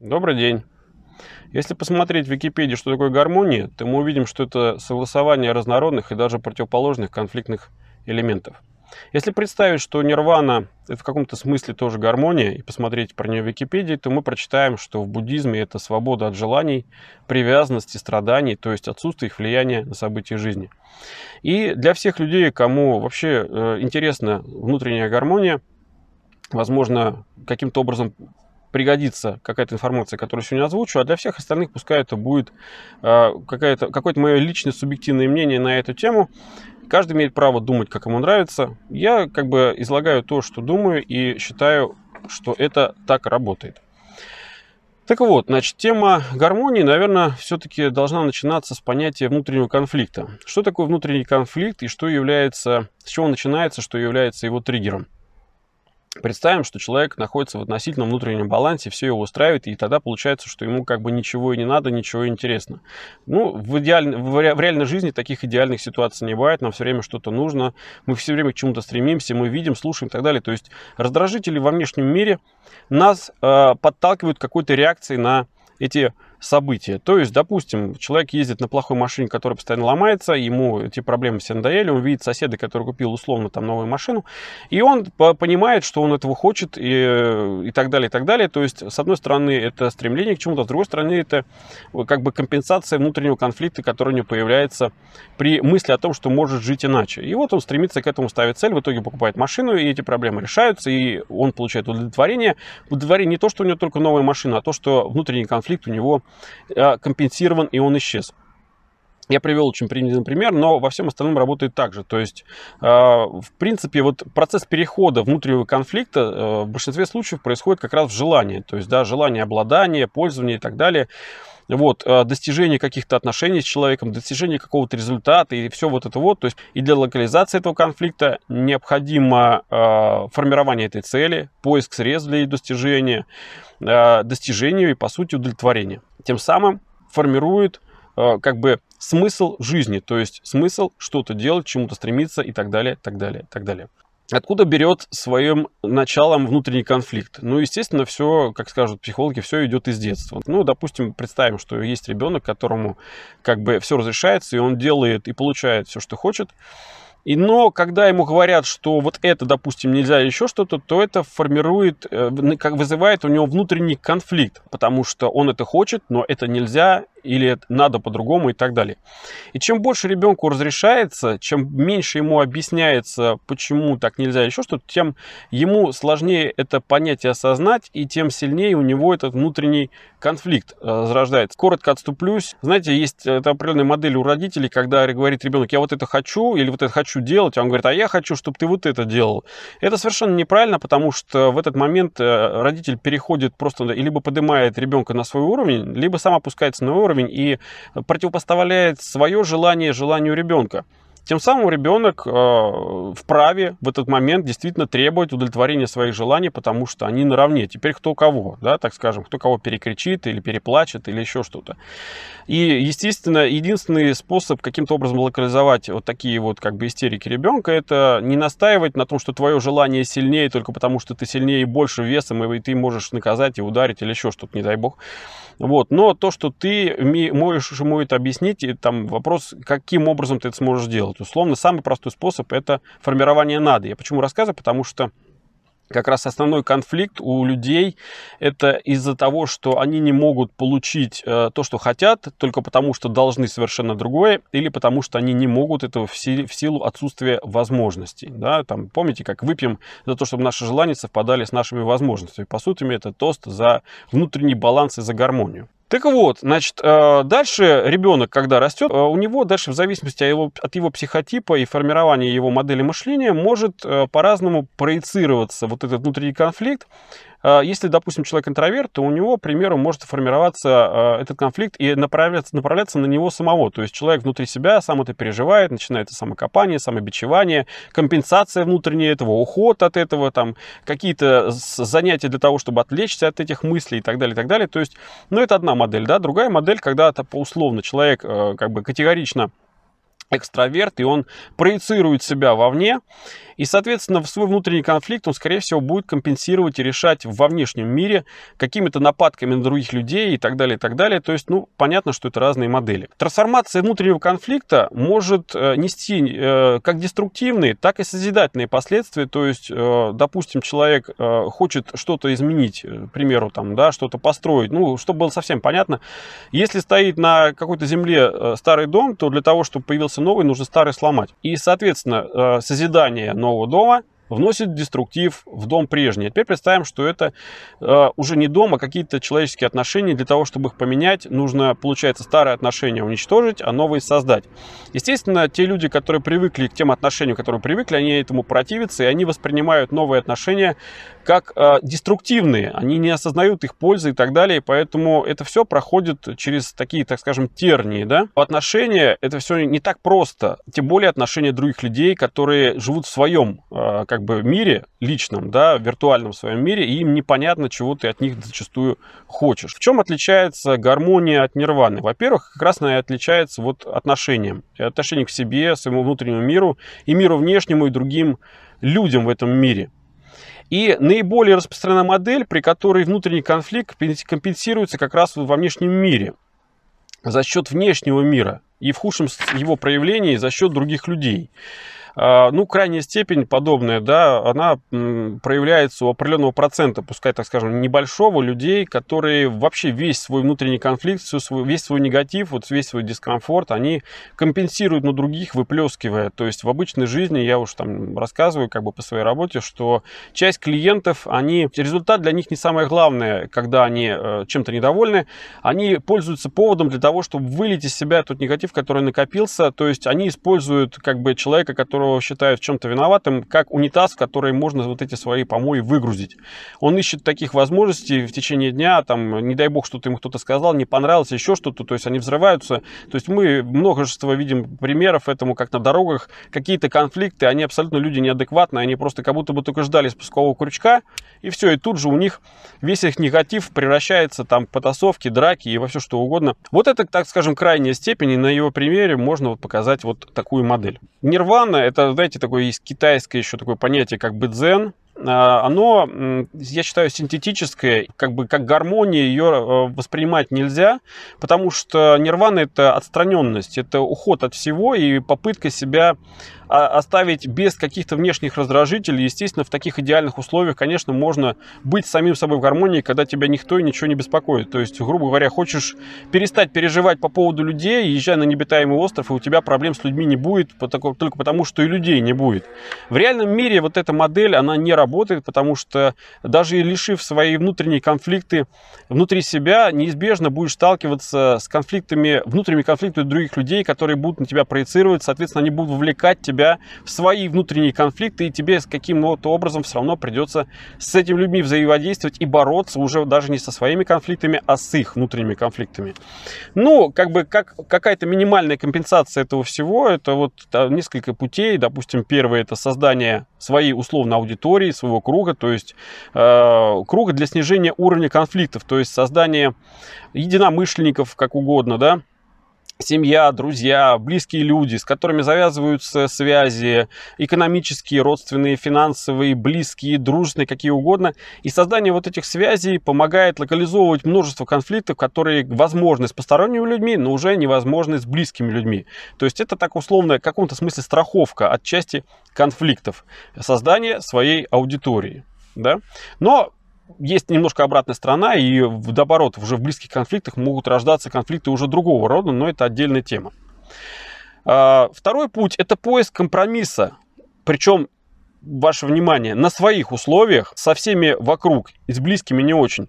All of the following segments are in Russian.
Добрый день. Если посмотреть в Википедии, что такое гармония, то мы увидим, что это согласование разнородных и даже противоположных конфликтных элементов. Если представить, что нирвана – это в каком-то смысле тоже гармония, и посмотреть про нее в Википедии, то мы прочитаем, что в буддизме это свобода от желаний, привязанности, страданий, то есть отсутствие их влияния на события жизни. И для всех людей, кому вообще э, интересна внутренняя гармония, возможно, каким-то образом пригодится какая-то информация, которую сегодня озвучу, а для всех остальных пускай это будет э, какое-то мое личное субъективное мнение на эту тему. Каждый имеет право думать, как ему нравится. Я как бы излагаю то, что думаю, и считаю, что это так работает. Так вот, значит, тема гармонии, наверное, все-таки должна начинаться с понятия внутреннего конфликта. Что такое внутренний конфликт и что является, с чего начинается, что является его триггером? Представим, что человек находится в относительном внутреннем балансе, все его устраивает, и тогда получается, что ему как бы ничего и не надо, ничего и интересно. Ну, в, идеаль... в реальной жизни таких идеальных ситуаций не бывает, нам все время что-то нужно, мы все время к чему-то стремимся, мы видим, слушаем и так далее. То есть раздражители во внешнем мире нас э, подталкивают к какой-то реакции на эти события. То есть, допустим, человек ездит на плохой машине, которая постоянно ломается, ему эти проблемы все надоели, он видит соседа, который купил условно там новую машину, и он понимает, что он этого хочет и, и так далее, и так далее. То есть, с одной стороны, это стремление к чему-то, с другой стороны, это как бы компенсация внутреннего конфликта, который у него появляется при мысли о том, что может жить иначе. И вот он стремится к этому ставить цель, в итоге покупает машину, и эти проблемы решаются, и он получает удовлетворение. Удовлетворение не то, что у него только новая машина, а то, что внутренний конфликт у него Э, компенсирован и он исчез. Я привел очень примитивный пример, но во всем остальном работает так же. То есть, э, в принципе, вот процесс перехода внутреннего конфликта э, в большинстве случаев происходит как раз в желании. То есть, да, желание обладания, пользования и так далее. Вот, достижение каких-то отношений с человеком, достижение какого-то результата и все вот это вот. То есть, и для локализации этого конфликта необходимо формирование этой цели, поиск средств для ее достижения, достижению и, по сути, удовлетворения тем самым формирует э, как бы смысл жизни, то есть смысл что-то делать, чему-то стремиться и так далее, так далее, так далее. Откуда берет своим началом внутренний конфликт? Ну, естественно, все, как скажут психологи, все идет из детства. Ну, допустим, представим, что есть ребенок, которому как бы все разрешается, и он делает и получает все, что хочет. И, но когда ему говорят, что вот это, допустим, нельзя еще что-то, то это формирует, э, как вызывает у него внутренний конфликт, потому что он это хочет, но это нельзя, или надо по-другому и так далее. И чем больше ребенку разрешается, чем меньше ему объясняется, почему так нельзя, еще что-то, тем ему сложнее это понять и осознать, и тем сильнее у него этот внутренний конфликт э, зарождается. Коротко отступлюсь. Знаете, есть это определенная модель у родителей, когда говорит ребенок, я вот это хочу, или вот это хочу делать, а он говорит, а я хочу, чтобы ты вот это делал. Это совершенно неправильно, потому что в этот момент э, родитель переходит просто, либо поднимает ребенка на свой уровень, либо сам опускается на уровень, уровень и противопоставляет свое желание желанию ребенка. Тем самым ребенок э, вправе в этот момент действительно требовать удовлетворения своих желаний, потому что они наравне. Теперь кто кого, да, так скажем, кто кого перекричит или переплачет или еще что-то. И, естественно, единственный способ каким-то образом локализовать вот такие вот как бы истерики ребенка, это не настаивать на том, что твое желание сильнее только потому, что ты сильнее и больше весом, и ты можешь наказать и ударить или еще что-то, не дай бог. Вот. Но то, что ты можешь ему это объяснить, и там вопрос, каким образом ты это сможешь делать. Условно, самый простой способ – это формирование нады. Я почему рассказываю? Потому что как раз основной конфликт у людей это из-за того, что они не могут получить э, то, что хотят, только потому, что должны совершенно другое, или потому, что они не могут этого в, си- в силу отсутствия возможностей. Да? Там, помните, как выпьем за то, чтобы наши желания совпадали с нашими возможностями. По сути, это тост за внутренний баланс и за гармонию. Так вот, значит, э, дальше ребенок, когда растет, э, у него дальше в зависимости от его, от его психотипа и формирования его модели мышления может э, по-разному проецироваться вот этот внутренний конфликт если, допустим, человек интроверт, то у него, к примеру, может формироваться а, этот конфликт и направляться, направляться на него самого. То есть человек внутри себя сам это переживает, начинается самокопание, самобичевание, компенсация внутренняя этого, уход от этого, там, какие-то занятия для того, чтобы отвлечься от этих мыслей и так далее, и так далее. То есть, ну, это одна модель, да. Другая модель, когда условно человек э, как бы категорично экстраверт, и он проецирует себя вовне, и, соответственно, в свой внутренний конфликт он, скорее всего, будет компенсировать и решать во внешнем мире какими-то нападками на других людей и так далее, и так далее. То есть, ну, понятно, что это разные модели. Трансформация внутреннего конфликта может э, нести э, как деструктивные, так и созидательные последствия. То есть, э, допустим, человек хочет что-то изменить, к примеру, там, да, что-то построить, ну, чтобы было совсем понятно. Если стоит на какой-то земле старый дом, то для того, чтобы появился новый, нужно старый сломать. И, соответственно, э, созидание нового дома вносит деструктив в дом прежний. А теперь представим, что это э, уже не дом, а какие-то человеческие отношения. Для того, чтобы их поменять, нужно, получается, старые отношения уничтожить, а новые создать. Естественно, те люди, которые привыкли к тем отношениям, которые привыкли, они этому противятся, и они воспринимают новые отношения как э, деструктивные. Они не осознают их пользы и так далее. Поэтому это все проходит через такие, так скажем, тернии. Да? Отношения это все не так просто. Тем более отношения других людей, которые живут в своем э, как бы мире личном, да, виртуальном своем мире, и им непонятно, чего ты от них зачастую хочешь. В чем отличается гармония от нирваны? Во-первых, как раз она и отличается вот отношением. Отношение к себе, своему внутреннему миру и миру внешнему и другим людям в этом мире. И наиболее распространенная модель, при которой внутренний конфликт компенсируется как раз во внешнем мире за счет внешнего мира и в худшем его проявлении за счет других людей. А, ну, крайняя степень подобная, да, она проявляется у определенного процента, пускай, так скажем, небольшого, людей, которые вообще весь свой внутренний конфликт, свой, весь свой негатив, вот весь свой дискомфорт, они компенсируют на других, выплескивая. То есть в обычной жизни, я уж там рассказываю как бы по своей работе, что часть клиентов, они, результат для них не самое главное, когда они э, чем-то недовольны, они пользуются поводом для того, чтобы вылить из себя тот негатив, который накопился, то есть они используют как бы человека, которого которого считают в чем-то виноватым, как унитаз, в который можно вот эти свои помои выгрузить. Он ищет таких возможностей в течение дня, там, не дай бог, что-то ему кто-то сказал, не понравилось, еще что-то, то есть они взрываются. То есть мы множество видим примеров этому, как на дорогах, какие-то конфликты, они абсолютно люди неадекватные, они просто как будто бы только ждали спускового крючка, и все, и тут же у них весь их негатив превращается там в потасовки, драки и во все что угодно. Вот это, так скажем, крайняя степень, и на его примере можно вот показать вот такую модель. Нирвана – это, знаете, такое есть китайское еще такое понятие, как бы дзен. А, оно, я считаю, синтетическое, как бы как гармония ее э, воспринимать нельзя, потому что нирвана это отстраненность, это уход от всего и попытка себя оставить без каких-то внешних раздражителей. Естественно, в таких идеальных условиях, конечно, можно быть самим собой в гармонии, когда тебя никто и ничего не беспокоит. То есть, грубо говоря, хочешь перестать переживать по поводу людей, езжай на необитаемый остров, и у тебя проблем с людьми не будет, только потому, что и людей не будет. В реальном мире вот эта модель, она не работает, потому что даже лишив свои внутренние конфликты внутри себя, неизбежно будешь сталкиваться с конфликтами, внутренними конфликтами других людей, которые будут на тебя проецировать, соответственно, они будут вовлекать тебя тебя в свои внутренние конфликты, и тебе с каким-то образом все равно придется с этими людьми взаимодействовать и бороться уже даже не со своими конфликтами, а с их внутренними конфликтами. Ну, как бы как, какая-то минимальная компенсация этого всего, это вот несколько путей. Допустим, первое это создание своей условно аудитории, своего круга, то есть э, круга для снижения уровня конфликтов, то есть создание единомышленников, как угодно, да, семья, друзья, близкие люди, с которыми завязываются связи, экономические, родственные, финансовые, близкие, дружные, какие угодно. И создание вот этих связей помогает локализовывать множество конфликтов, которые возможны с посторонними людьми, но уже невозможны с близкими людьми. То есть это так условно, в каком-то смысле страховка от части конфликтов, создание своей аудитории. Да? Но есть немножко обратная сторона, и наоборот, уже в близких конфликтах могут рождаться конфликты уже другого рода, но это отдельная тема. А, второй путь – это поиск компромисса, причем, ваше внимание, на своих условиях, со всеми вокруг, и с близкими не очень.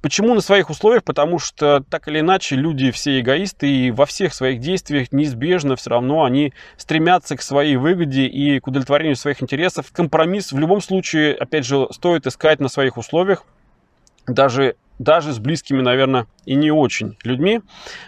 Почему на своих условиях? Потому что так или иначе люди все эгоисты и во всех своих действиях неизбежно все равно они стремятся к своей выгоде и к удовлетворению своих интересов. Компромисс в любом случае, опять же, стоит искать на своих условиях, даже, даже с близкими, наверное, и не очень людьми.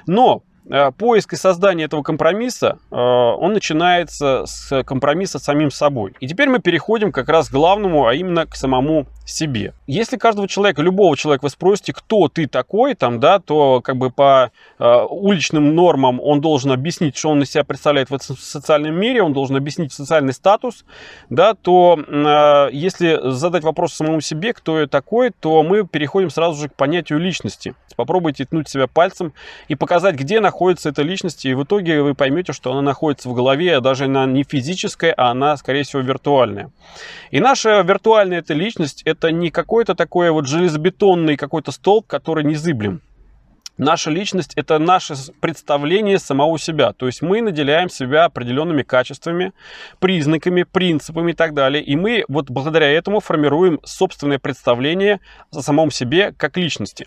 Но Э, поиск и создание этого компромисса, э, он начинается с компромисса с самим собой. И теперь мы переходим как раз к главному, а именно к самому себе. Если каждого человека, любого человека вы спросите, кто ты такой, там, да, то как бы по э, уличным нормам он должен объяснить, что он из себя представляет в социальном мире, он должен объяснить социальный статус, да, то э, если задать вопрос самому себе, кто я такой, то мы переходим сразу же к понятию личности. Попробуйте ткнуть себя пальцем и показать, где находится эта личность, и в итоге вы поймете, что она находится в голове, а даже она не физическая, а она, скорее всего, виртуальная. И наша виртуальная эта личность, это не какой-то такой вот железобетонный какой-то столб, который незыблем. Наша личность – это наше представление самого себя. То есть мы наделяем себя определенными качествами, признаками, принципами и так далее. И мы вот благодаря этому формируем собственное представление о самом себе как личности.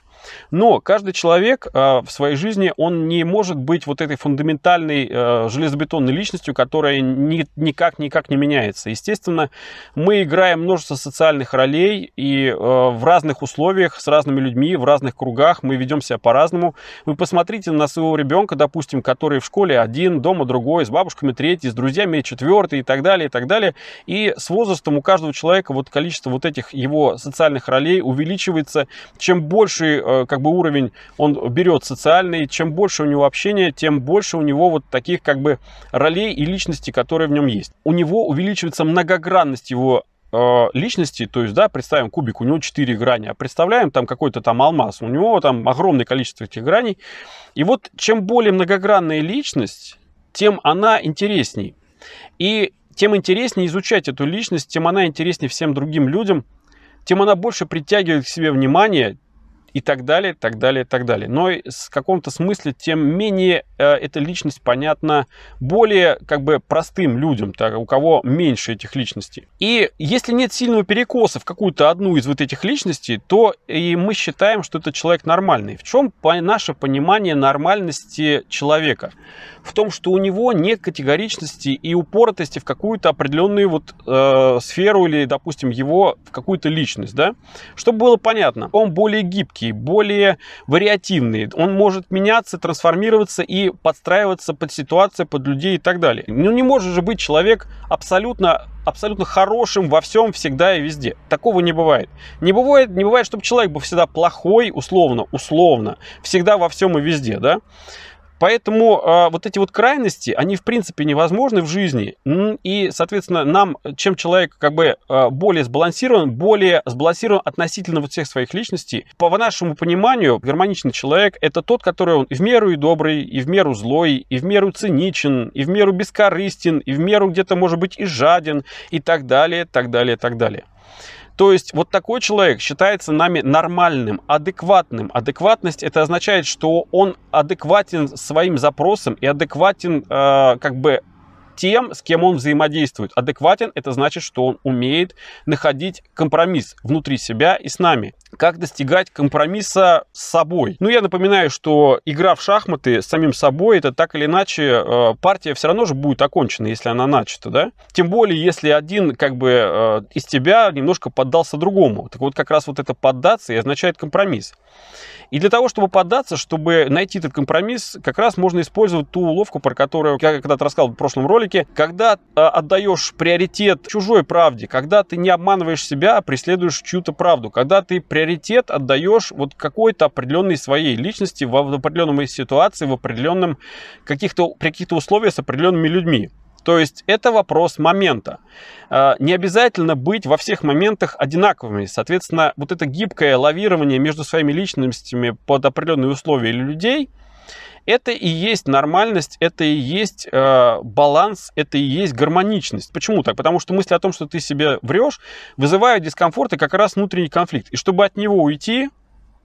Но каждый человек э, в своей жизни, он не может быть вот этой фундаментальной э, железобетонной личностью, которая ни, никак, никак не меняется. Естественно, мы играем множество социальных ролей и э, в разных условиях, с разными людьми, в разных кругах мы ведем себя по-разному по-разному. Вы посмотрите на своего ребенка, допустим, который в школе один, дома другой, с бабушками третий, с друзьями четвертый и так далее, и так далее. И с возрастом у каждого человека вот количество вот этих его социальных ролей увеличивается. Чем больше э, как бы уровень он берет социальный, чем больше у него общения, тем больше у него вот таких как бы ролей и личностей, которые в нем есть. У него увеличивается многогранность его Э, личности, то есть, да, представим кубик, у него 4 грани, а представляем там какой-то там алмаз, у него там огромное количество этих граней. И вот чем более многогранная личность, тем она интересней. И тем интереснее изучать эту личность, тем она интереснее всем другим людям, тем она больше притягивает к себе внимание, и так далее, так далее, так далее. Но в каком-то смысле тем менее э, эта личность понятна более как бы простым людям, так, у кого меньше этих личностей. И если нет сильного перекоса в какую-то одну из вот этих личностей, то и мы считаем, что это человек нормальный. В чем наше понимание нормальности человека? В том, что у него нет категоричности и упоротости в какую-то определенную вот э, сферу или, допустим, его в какую-то личность, да? Чтобы было понятно, он более гибкий, гибкий, более вариативный. Он может меняться, трансформироваться и подстраиваться под ситуацию, под людей и так далее. Ну не может же быть человек абсолютно абсолютно хорошим во всем, всегда и везде. Такого не бывает. Не бывает, не бывает, чтобы человек был всегда плохой, условно, условно, всегда во всем и везде, да. Поэтому э, вот эти вот крайности, они в принципе невозможны в жизни. И, соответственно, нам, чем человек как бы э, более сбалансирован, более сбалансирован относительно вот всех своих личностей, по нашему пониманию, гармоничный человек это тот, который он в меру и добрый, и в меру злой, и в меру циничен, и в меру бескорыстен, и в меру где-то может быть и жаден, и так далее, так далее, так далее. То есть вот такой человек считается нами нормальным, адекватным. Адекватность это означает, что он адекватен своим запросам и адекватен э, как бы тем, с кем он взаимодействует. Адекватен – это значит, что он умеет находить компромисс внутри себя и с нами. Как достигать компромисса с собой? Ну, я напоминаю, что игра в шахматы с самим собой, это так или иначе э, партия все равно же будет окончена, если она начата, да? Тем более, если один как бы э, из тебя немножко поддался другому. Так вот, как раз вот это поддаться и означает компромисс. И для того, чтобы поддаться, чтобы найти этот компромисс, как раз можно использовать ту уловку, про которую я когда-то рассказал в прошлом ролике, когда э, отдаешь приоритет чужой правде, когда ты не обманываешь себя, а преследуешь чью-то правду, когда ты приоритет отдаешь вот какой-то определенной своей личности в определенной ситуации, в определенном каких-то, каких-то условиях с определенными людьми. То есть это вопрос момента. А, не обязательно быть во всех моментах одинаковыми. Соответственно, вот это гибкое лавирование между своими личностями под определенные условия или людей, это и есть нормальность, это и есть э, баланс, это и есть гармоничность. Почему так? Потому что мысли о том, что ты себе врешь, вызывают дискомфорт и как раз внутренний конфликт. И чтобы от него уйти,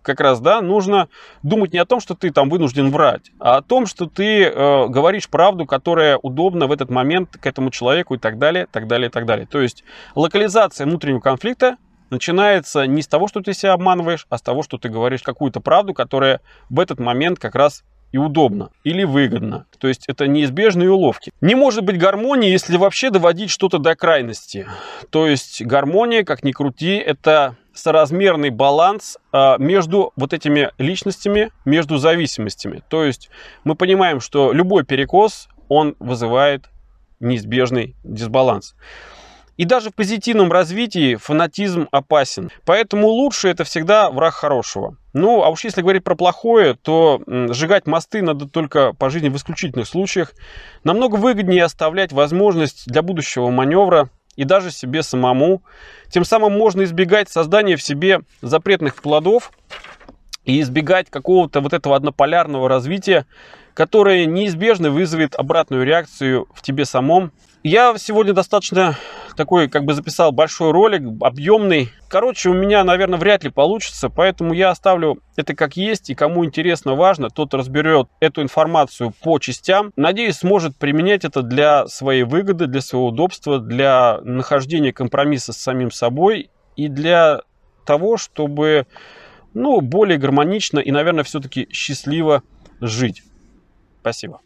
как раз, да, нужно думать не о том, что ты там вынужден врать, а о том, что ты э, говоришь правду, которая удобна в этот момент к этому человеку и так далее, так далее, так далее. То есть локализация внутреннего конфликта начинается не с того, что ты себя обманываешь, а с того, что ты говоришь какую-то правду, которая в этот момент как раз и удобно или выгодно. То есть это неизбежные уловки. Не может быть гармонии, если вообще доводить что-то до крайности. То есть гармония, как ни крути, это соразмерный баланс а, между вот этими личностями, между зависимостями. То есть мы понимаем, что любой перекос, он вызывает неизбежный дисбаланс. И даже в позитивном развитии фанатизм опасен. Поэтому лучше это всегда враг хорошего. Ну, а уж если говорить про плохое, то сжигать мосты надо только по жизни в исключительных случаях. Намного выгоднее оставлять возможность для будущего маневра и даже себе самому. Тем самым можно избегать создания в себе запретных плодов и избегать какого-то вот этого однополярного развития, которое неизбежно вызовет обратную реакцию в тебе самом. Я сегодня достаточно такой, как бы записал большой ролик, объемный. Короче, у меня, наверное, вряд ли получится, поэтому я оставлю это как есть. И кому интересно, важно, тот разберет эту информацию по частям. Надеюсь, сможет применять это для своей выгоды, для своего удобства, для нахождения компромисса с самим собой и для того, чтобы ну, более гармонично и, наверное, все-таки счастливо жить. Спасибо.